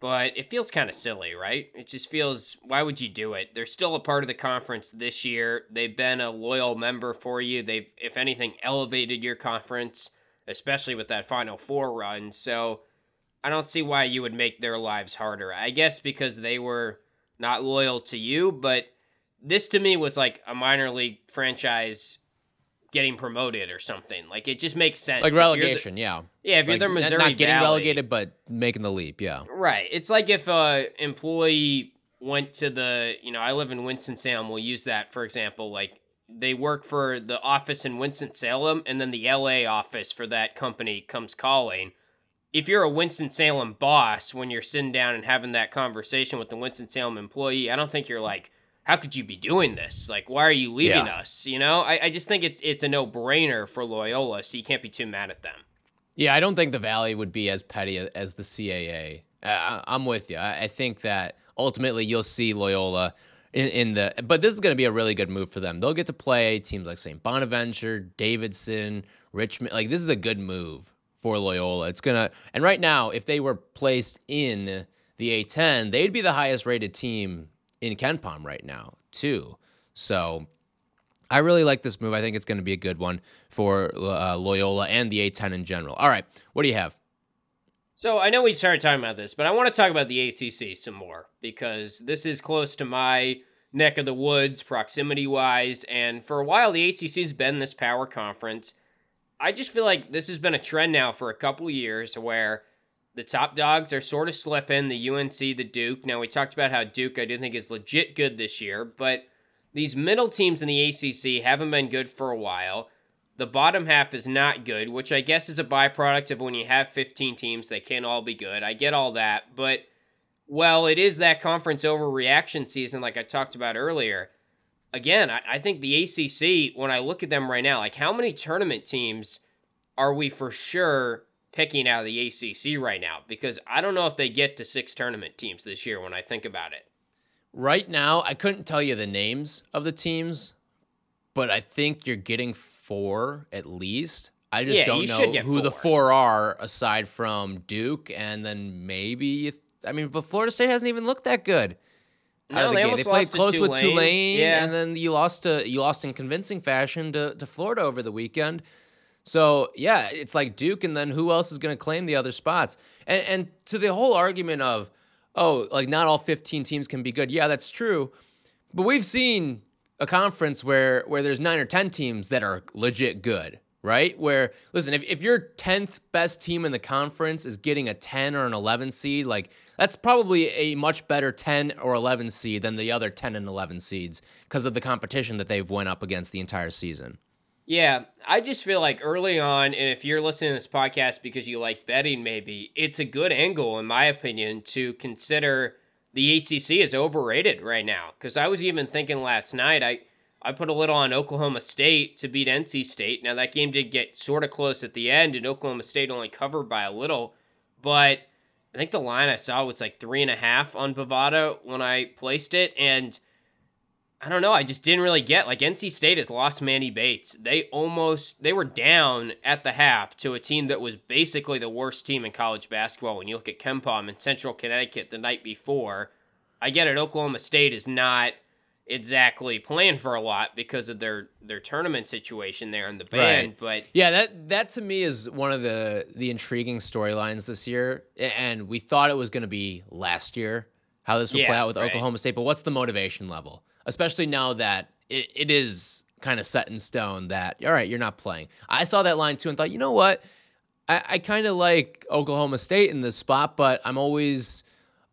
But it feels kind of silly, right? It just feels why would you do it? They're still a part of the conference this year. They've been a loyal member for you. They've if anything elevated your conference, especially with that final four run. So I don't see why you would make their lives harder. I guess because they were not loyal to you, but this to me was like a minor league franchise getting promoted or something. Like it just makes sense. Like you're the- relegation, yeah. yeah, if you're the Missouri not getting Valley- relegated, but making the leap, yeah. Right. It's like if a employee went to the, you know, I live in Winston-Salem. We'll use that for example. Like they work for the office in Winston-Salem and then the LA office for that company comes calling. If you're a Winston-Salem boss when you're sitting down and having that conversation with the Winston-Salem employee, I don't think you're like, how could you be doing this? Like, why are you leaving Yeah. us? You know, I, I just think it's it's a no-brainer for Loyola, so you can't be too mad at them. Yeah, I don't think the Valley would be as petty as the CAA. Uh, I'm with you. I I think that ultimately you'll see Loyola in, in the, but this is going to be a really good move for them. They'll get to play teams like St. Bonaventure, Davidson, Richmond. Like this is a good move for Loyola. It's gonna, and right now, if they were placed in the A10, they'd be the highest rated team in KenPom right now too. So I really like this move. I think it's going to be a good one for uh, Loyola and the A10 in general. All right, what do you have? So I know we started talking about this, but I want to talk about the ACC some more because this is close to my neck of the woods, proximity wise. And for a while, the ACC's been this power conference. I just feel like this has been a trend now for a couple years where the top dogs are sort of slipping the UNC, the Duke. Now, we talked about how Duke, I do think, is legit good this year, but these middle teams in the ACC haven't been good for a while. The bottom half is not good, which I guess is a byproduct of when you have 15 teams, they can't all be good. I get all that, but well, it is that conference overreaction season, like I talked about earlier. Again, I, I think the ACC, when I look at them right now, like how many tournament teams are we for sure picking out of the ACC right now? Because I don't know if they get to six tournament teams this year when I think about it. Right now, I couldn't tell you the names of the teams, but I think you're getting four at least. I just Yeah, don't know who the four. four are aside from Duke, and then maybe. I mean, but Florida State hasn't even looked that good. No, the they they played lost to close with Tulane. Tulane, Yeah. and then you lost to you lost in convincing fashion to, to Florida over the weekend. So yeah, it's like Duke, and then who else is going to claim the other spots? And and to the whole argument of oh, like not all 15 teams can be good. Yeah, that's true, but we've seen a conference where where there's nine or 10 teams that are legit good, right? Where listen, if, if your 10th best team in the conference is getting a 10 or an 11 seed, like that's probably a much better 10 or 11 seed than the other 10 and 11 seeds because of the competition that they've went up against the entire season. Yeah, I just feel like early on, and if you're listening to this podcast because you like betting, maybe it's a good angle, in my opinion, to consider the ACC is overrated right now. Because I was even thinking last night, I I put a little on Oklahoma State to beat NC State. Now that game did get sort of close at the end, and Oklahoma State only covered by a little, but I think the line I saw was like three and a half on Bovada when I placed it, and I don't know. I just didn't really get like NC State has lost Manny Bates. They almost they were down at the half to a team that was basically the worst team in college basketball. When you look at KenPom in Central Connecticut the night before, I get it. Oklahoma State is not exactly playing for a lot because of their their tournament situation there in the band. Right. But yeah, that that to me is one of the the intriguing storylines this year. And we thought it was going to be last year how this would yeah, play out with right. Oklahoma State. But what's the motivation level? Especially now that it, it is kind of set in stone that all right, you're not playing. I saw that line too and thought, you know what? I, I kind of like Oklahoma State in this spot, but I'm always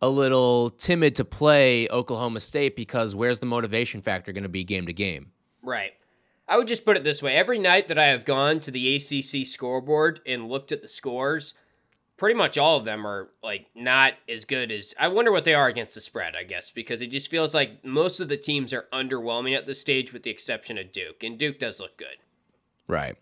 a little timid to play Oklahoma State because where's the motivation factor going to be game to game? Right. I would just put it this way every night that I have gone to the ACC scoreboard and looked at the scores, pretty much all of them are like not as good as I wonder what they are against the spread, I guess, because it just feels like most of the teams are underwhelming at this stage with the exception of Duke, and Duke does look good. Right.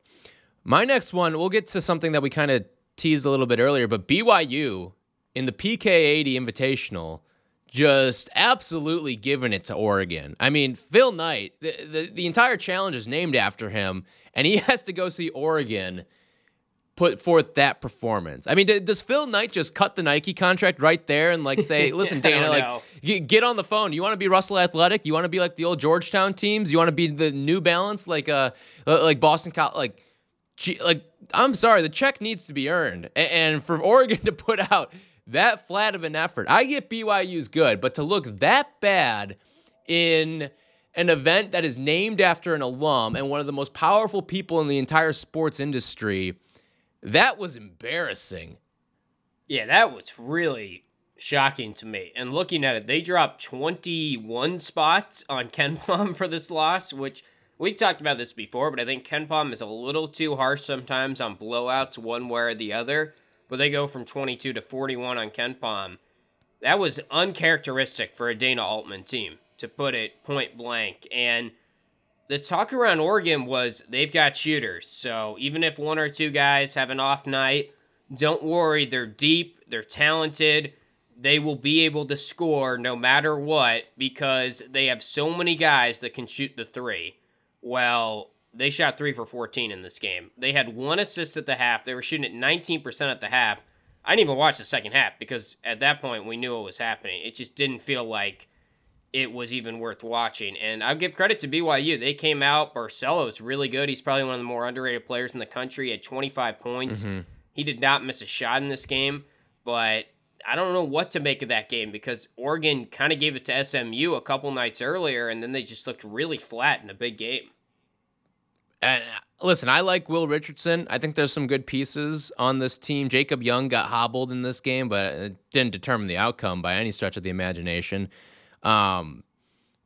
My next one, we'll get to something that we kind of teased a little bit earlier, but BYU in the PK80 Invitational just absolutely giving it to Oregon. I mean, Phil Knight, the, the, the entire challenge is named after him, and he has to go see Oregon – put forth that performance. I mean, does Phil Knight just cut the Nike contract right there and like say, "Listen, Dana, like get on the phone. You want to be Russell Athletic? You want to be like the old Georgetown teams? You want to be the New Balance like uh like Boston College like like I'm sorry, the check needs to be earned. And for Oregon to put out that flat of an effort, I get BYU's good, but to look that bad in an event that is named after an alum and one of the most powerful people in the entire sports industry that was embarrassing. Yeah, that was really shocking to me. And looking at it, they dropped 21 spots on KenPom for this loss, which we've talked about this before, but I think KenPom is a little too harsh sometimes on blowouts one way or the other. But they go from 22 to 41 on KenPom. That was uncharacteristic for a Dana Altman team, to put it point blank. And the talk around Oregon was they've got shooters. So even if one or two guys have an off night, don't worry. They're deep, they're talented. They will be able to score no matter what because they have so many guys that can shoot the three. Well, they shot three for 14 in this game. They had one assist at the half. They were shooting at 19% at the half. I didn't even watch the second half because at that point we knew what was happening. It just didn't feel like it was even worth watching. And I'll give credit to BYU. They came out. Barcello's really good. He's probably one of the more underrated players in the country at 25 points. Mm-hmm. He did not miss a shot in this game, but I don't know what to make of that game because Oregon kind of gave it to SMU a couple nights earlier, and then they just looked really flat in a big game. And uh, listen, I like Will Richardson. I think there's some good pieces on this team. Jacob Young got hobbled in this game, but it didn't determine the outcome by any stretch of the imagination. Um,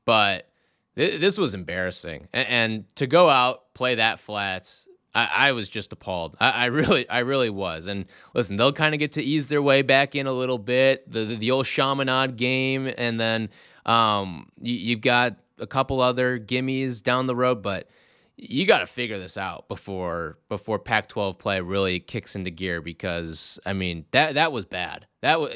but th- this was embarrassing, and, and, to go out play that flat, I, I was just appalled. I, I, really, I really was. And listen, they'll kind of get to ease their way back in a little bit. The the, the old Chaminade game, and then um, you, you've got a couple other gimmies down the road, but you got to figure this out before before Pac-12 play really kicks into gear because I mean that that was bad. That was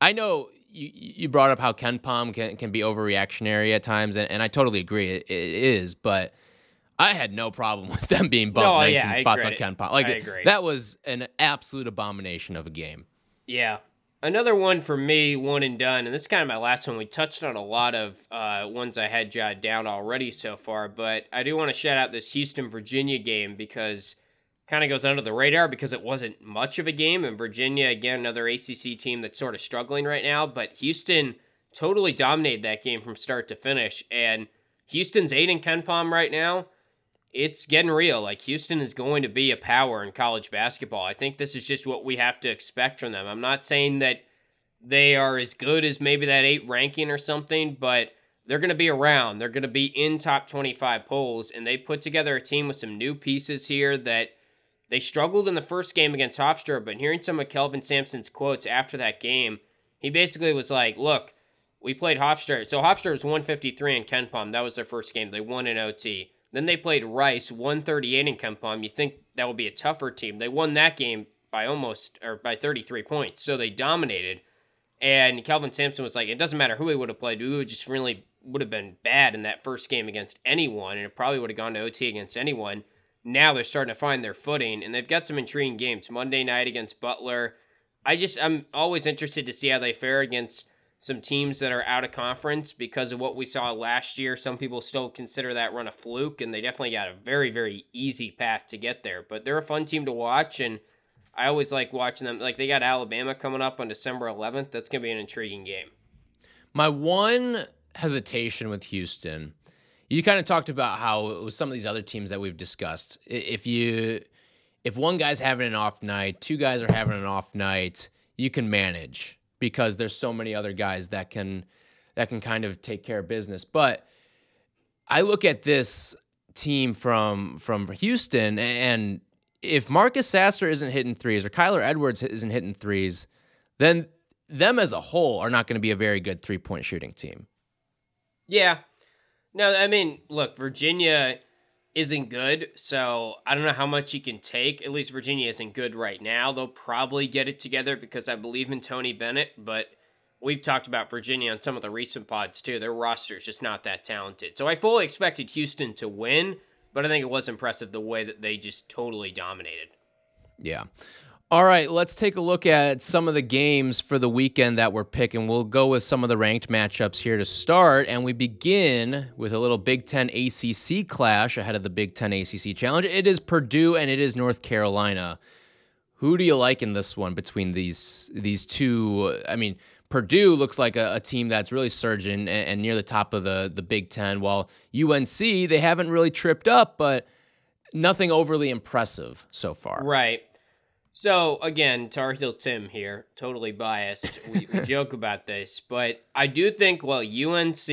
I know you, you brought up how KenPom can, can be overreactionary at times, and, and I totally agree. It, it is, but I had no problem with them being bumped no, 19 yeah, spots on KenPom. Like that was an absolute abomination of a game. Yeah. Another one for me, one and done, and this is kind of my last one. We touched on a lot of uh, ones I had jotted down already so far, but I do want to shout out this Houston Virginia game because – kind of goes under the radar because it wasn't much of a game. And Virginia, again, another ACC team that's sort of struggling right now. But Houston totally dominated that game from start to finish. And Houston's eight in KenPom right now. it's getting real. Like Houston is going to be a power in college basketball. I think this is just what we have to expect from them. I'm not saying that they are as good as maybe that eight ranking or something, but they're going to be around. They're going to be in top 25 polls, and they put together a team with some new pieces here that they struggled in the first game against Hofstra. But hearing some of Kelvin Sampson's quotes after that game, he basically was like, "Look, we played Hofstra. So Hofstra was 153 in KenPom. That was their first game. They won in OT. Then they played Rice 138 in KenPom. You think that would be a tougher team? They won that game by almost or by 33 points. So they dominated. And Kelvin Sampson was like, it doesn't matter who he would have played. We would just really would have been bad in that first game against anyone, and it probably would have gone to OT against anyone. Now they're starting to find their footing, and they've got some intriguing games. Monday night against Butler. I just I'm always interested to see how they fare against some teams that are out of conference because of what we saw last year. Some people still consider that run a fluke, and they definitely got a very, very easy path to get there. But they're a fun team to watch, and I always like watching them. Like they got Alabama coming up on December 11th. That's going to be an intriguing game. My one hesitation with Houston, you kind of talked about how it was some of these other teams that we've discussed. If you if one guy's having an off night, two guys are having an off night, you can manage because there's so many other guys that can that can kind of take care of business. But I look at this team from from Houston and if Marcus Sasser isn't hitting threes or Kyler Edwards isn't hitting threes, then them as a whole are not going to be a very good three point shooting team. Yeah. No, I mean, look, Virginia isn't good, so I don't know how much he can take. At least Virginia isn't good right now. They'll probably get it together because I believe in Tony Bennett, but we've talked about Virginia on some of the recent pods too. Their roster is just not that talented. So I fully expected Houston to win, but I think it was impressive the way that they just totally dominated. Yeah. All right, let's take a look at some of the games for the weekend that we're picking. We'll go with some of the ranked matchups here to start, and we begin with a little Big Ten ACC clash ahead of the Big Ten ACC Challenge. It is Purdue and it is North Carolina. Who do you like in this one between these these two? I mean, Purdue looks like a, a team that's really surging and, and near the top of the the Big Ten, while UNC they haven't really tripped up, but nothing overly impressive so far. Right. So again, Tar Heel Tim here, totally biased. We, we joke about this, but I do think well, UNC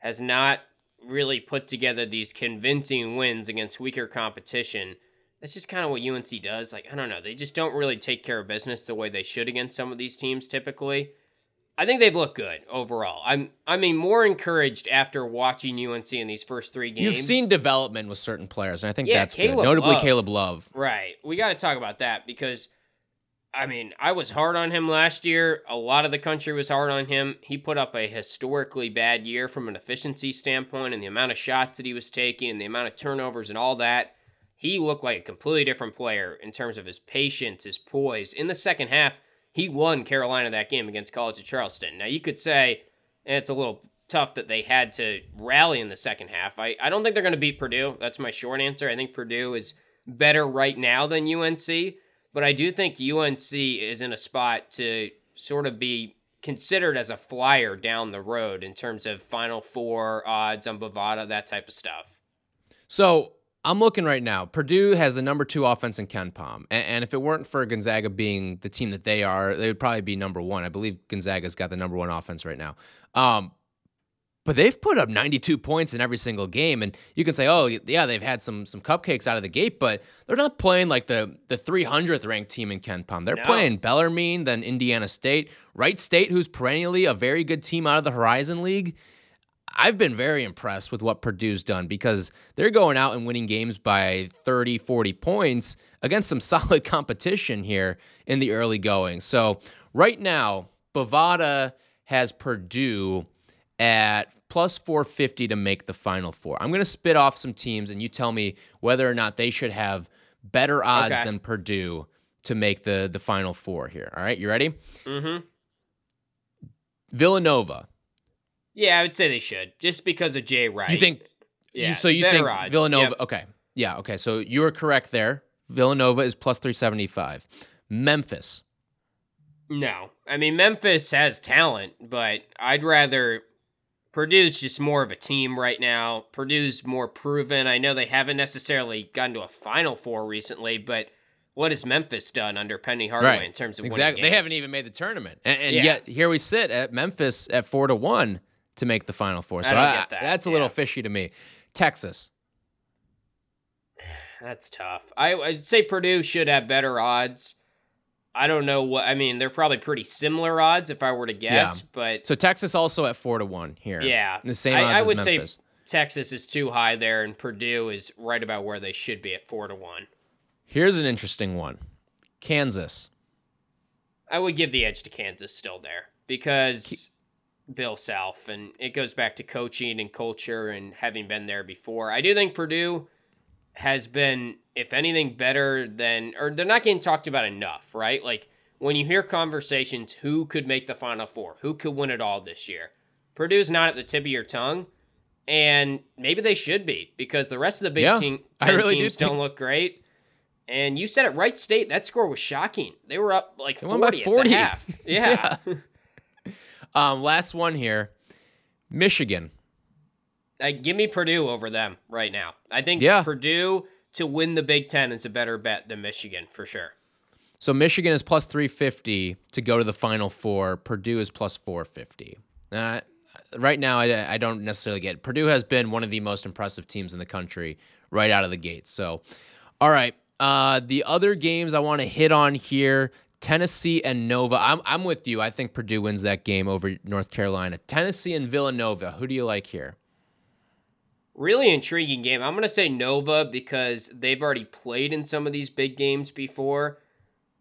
has not really put together these convincing wins against weaker competition. That's just kind of what UNC does. Like I don't know, they just don't really take care of business the way they should against some of these teams typically. I think they've looked good overall. I'm I mean more encouraged after watching UNC in these first three games. You've seen development with certain players, and I think Yeah, that's Caleb good. Notably, Love. Caleb Love. Right. We got to talk about that because, I mean, I was hard on him last year. A lot of the country was hard on him. He put up a historically bad year from an efficiency standpoint and the amount of shots that he was taking and the amount of turnovers and all that. He looked like a completely different player in terms of his patience, his poise. In the second half, he won Carolina that game against College of Charleston. Now, you could say eh, it's a little tough that they had to rally in the second half. I, I don't think they're going to beat Purdue. That's my short answer. I think Purdue is better right now than UNC, but I do think UNC is in a spot to sort of be considered as a flyer down the road in terms of Final Four odds on Bovada, that type of stuff. So I'm looking right now. Purdue has the number two offense in KenPom, and, and if it weren't for Gonzaga being the team that they are, they would probably be number one. I believe Gonzaga's got the number one offense right now. Um, but they've put up 92 points in every single game, and you can say, "Oh, yeah, they've had some some cupcakes out of the gate," but they're not playing like the the 300th ranked team in KenPom. They're No. playing Bellarmine, then Indiana State, Wright State, who's perennially a very good team out of the Horizon League. I've been very impressed with what Purdue's done because they're going out and winning games by 30, 40 points against some solid competition here in the early going. So, right now, Bovada has Purdue at plus 450 to make the final four. I'm going to spit off some teams and you tell me whether or not they should have better odds Okay. than Purdue to make the the final four here. All right, you ready? Mm-hmm. Villanova. Yeah, I would say they should, just because of Jay Wright. You think Yeah, You, so you think odds. Villanova? Yep. Okay, yeah, okay. So you are correct there. Villanova is plus three seventy five. Memphis. No. I mean, Memphis has talent, but I'd rather Purdue's just more of a team right now. Purdue's more proven. I know they haven't necessarily gotten to a Final Four recently, but what has Memphis done under Penny Hardaway in terms of winning exactly? They haven't even made the tournament, and, and Yeah. yet here we sit at Memphis at four to one to make the Final Four. So I- get that, that's a little yeah. fishy to me. Texas, That's tough. I, I'd say Purdue should have better odds. I don't know what I mean. They're probably pretty similar odds if I were to guess, but so Texas also at four to one here. yeah, the same I, odds I would as Memphis. say Texas is too high there, and Purdue is right about where they should be at four to one. Here's an interesting one: Kansas. I would give the edge to Kansas still there because Bill Self, and it goes back to coaching and culture and having been there before. I do think Purdue has been, if anything, better than, or they're not getting talked about enough, right? Like when you hear conversations, who could make the Final Four? Who could win it all this year? Purdue's not at the tip of your tongue, and maybe they should be because the rest of the Big Yeah, Ten, I 10 really do teams think- don't look great. And you said it right, State. That score was shocking. They were up like They 40, 40. at the half. Yeah. Um, last one here: Michigan. Uh, give me Purdue over them right now. I think Yeah. Purdue to win the Big Ten is a better bet than Michigan for sure. So Michigan is plus 350 to go to the Final Four. Purdue is plus 450. Uh, right now, I, I don't necessarily get it. Purdue has been one of the most impressive teams in the country right out of the gate. So, all right. Uh, the other games I want to hit on here Tennessee and Nova. I'm, I'm with you. I think Purdue wins that game over North Carolina. Tennessee and Villanova. Who do you like here? Really intriguing game. I'm going to say Nova because they've already played in some of these big games before.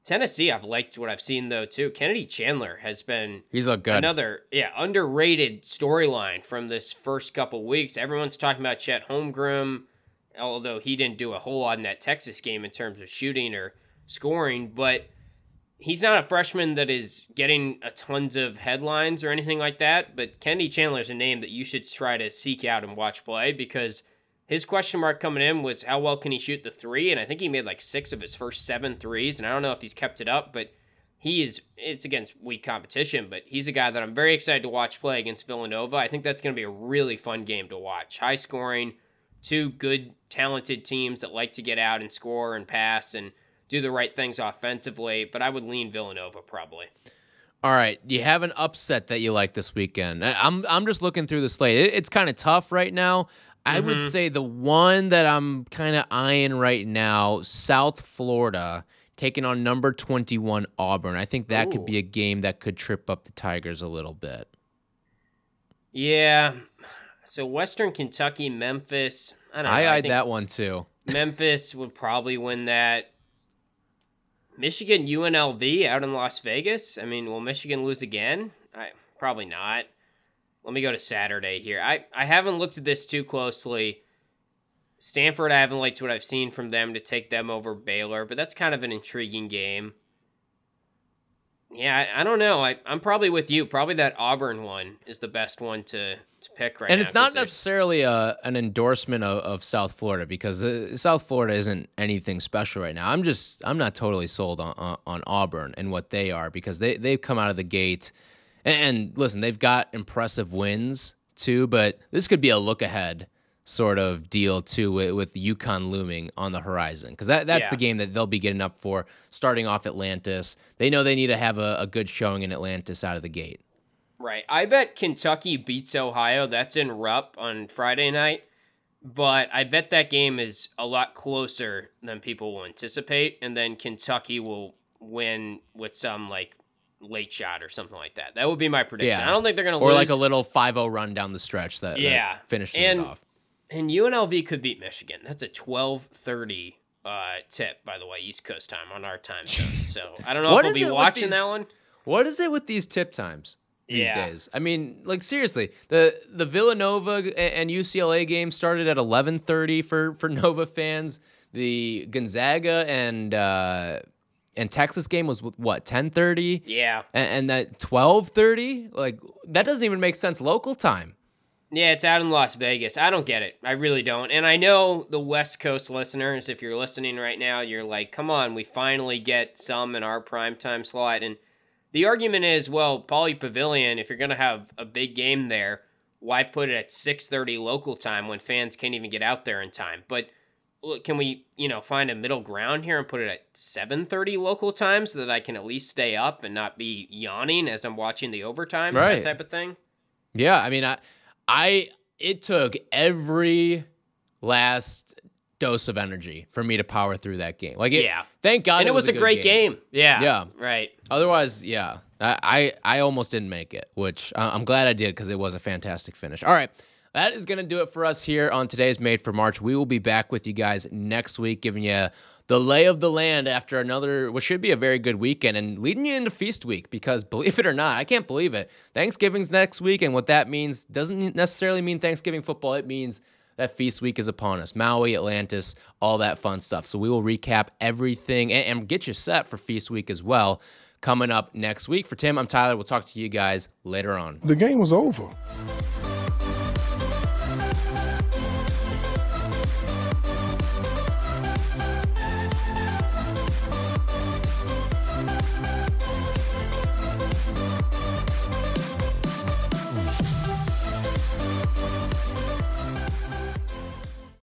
Tennessee, I've liked what I've seen though too. Kennedy Chandler has been He's look good. Another, yeah, underrated storyline from this first couple weeks. Everyone's talking about Chet Holmgren, although he didn't do a whole lot in that Texas game in terms of shooting or scoring, but he's not a freshman that is getting a tons of headlines or anything like that. But Kennedy Chandler is a name that you should try to seek out and watch play because his question mark coming in was how well can he shoot the three? And I think he made like six of his first seven threes. And I don't know if he's kept it up, but he is it's against weak competition, but he's a guy that I'm very excited to watch play against Villanova. I think that's going to be a really fun game to watch. High scoring, two good talented teams that like to get out and score and pass and do the right things offensively, but I would lean Villanova probably. All right, you have an upset that you like this weekend. I- I'm I'm just looking through the slate. It, it's kind of tough right now. I would mm-hmm. say the one that I'm kind of eyeing right now, South Florida taking on number 21 Auburn. I think that could be a game that could trip up the Tigers a little bit. Yeah. So Western Kentucky, Memphis. I don't know. I eyed think that one too. Memphis would probably win that. Michigan UNLV out in Las Vegas. I mean, will Michigan lose again? I probably not. Let me go to Saturday here. I, I haven't looked at this too closely. Stanford, I haven't liked what I've seen from them to take them over Baylor, but that's kind of an intriguing game. Yeah, I, I don't know. I, I'm probably with you. Probably that Auburn one is the best one to, to pick right now. and it's not necessarily a, an endorsement of, of South Florida because uh, South Florida isn't anything special right now. I'm just I'm not totally sold on, on, on Auburn and what they are because they they've come out of the gate and, and listen they've got impressive wins too, but this could be a look ahead sort of deal too with, with UConn looming on the horizon because that, that's Yeah. the game that they'll be getting up for starting off Atlantis. They know they need to have a, a good showing in Atlantis out of the gate. Right. I bet Kentucky beats Ohio. That's in Rupp on Friday night. But I bet that game is a lot closer than people will anticipate. And then Kentucky will win with some like late shot or something like that. That would be my prediction. Yeah. I don't think they're going to lose. Or like a little 5-0 run down the stretch that, that Yeah. finishes And- it off. And UNLV could beat Michigan. That's a 1230 uh, tip, by the way, East Coast time on our time zone. So I don't know What if we'll be watching these- that one. What is it with these tip times these Yeah. days? I mean, like seriously, the the Villanova and UCLA game started at 11:30 for for Nova fans. The Gonzaga and uh, and Texas game was what 10:30, Yeah. and, and that 12:30. Like that doesn't even make sense local time. Yeah, it's out in Las Vegas. I don't get it. I really don't. And I know the West Coast listeners, if you're listening right now, you're like, come on, we finally get some in our primetime slot. And the argument is, well, Pauley Pavilion, if you're going to have a big game there, why put it at 6:30 local time when fans can't even get out there in time? But look, can we, you know, find a middle ground here and put it at 7:30 local time so that I can at least stay up and not be yawning as I'm watching the overtime, Right. that type of thing? Yeah, I mean, I, I, it took every last dose of energy for me to power through that game. Like, it, Yeah. thank God, and it was, a great game. Yeah. Yeah. Right. Otherwise, yeah, I, I, I almost didn't make it, which I- I'm glad I did because it was a fantastic finish. All right. That is going to do it for us here on today's Made for March. We will be back with you guys next week, giving you the lay of the land after another, what should be a very good weekend, and leading you into feast week because believe it or not, I can't believe it. Thanksgiving's next week, and what that means doesn't necessarily mean Thanksgiving football. It means that feast week is upon us. Maui, Atlantis, all that fun stuff. So we will recap everything and, and get you set for feast week as well coming up next week. For Tim, I'm Tyler. We'll talk to you guys later on. The game was over.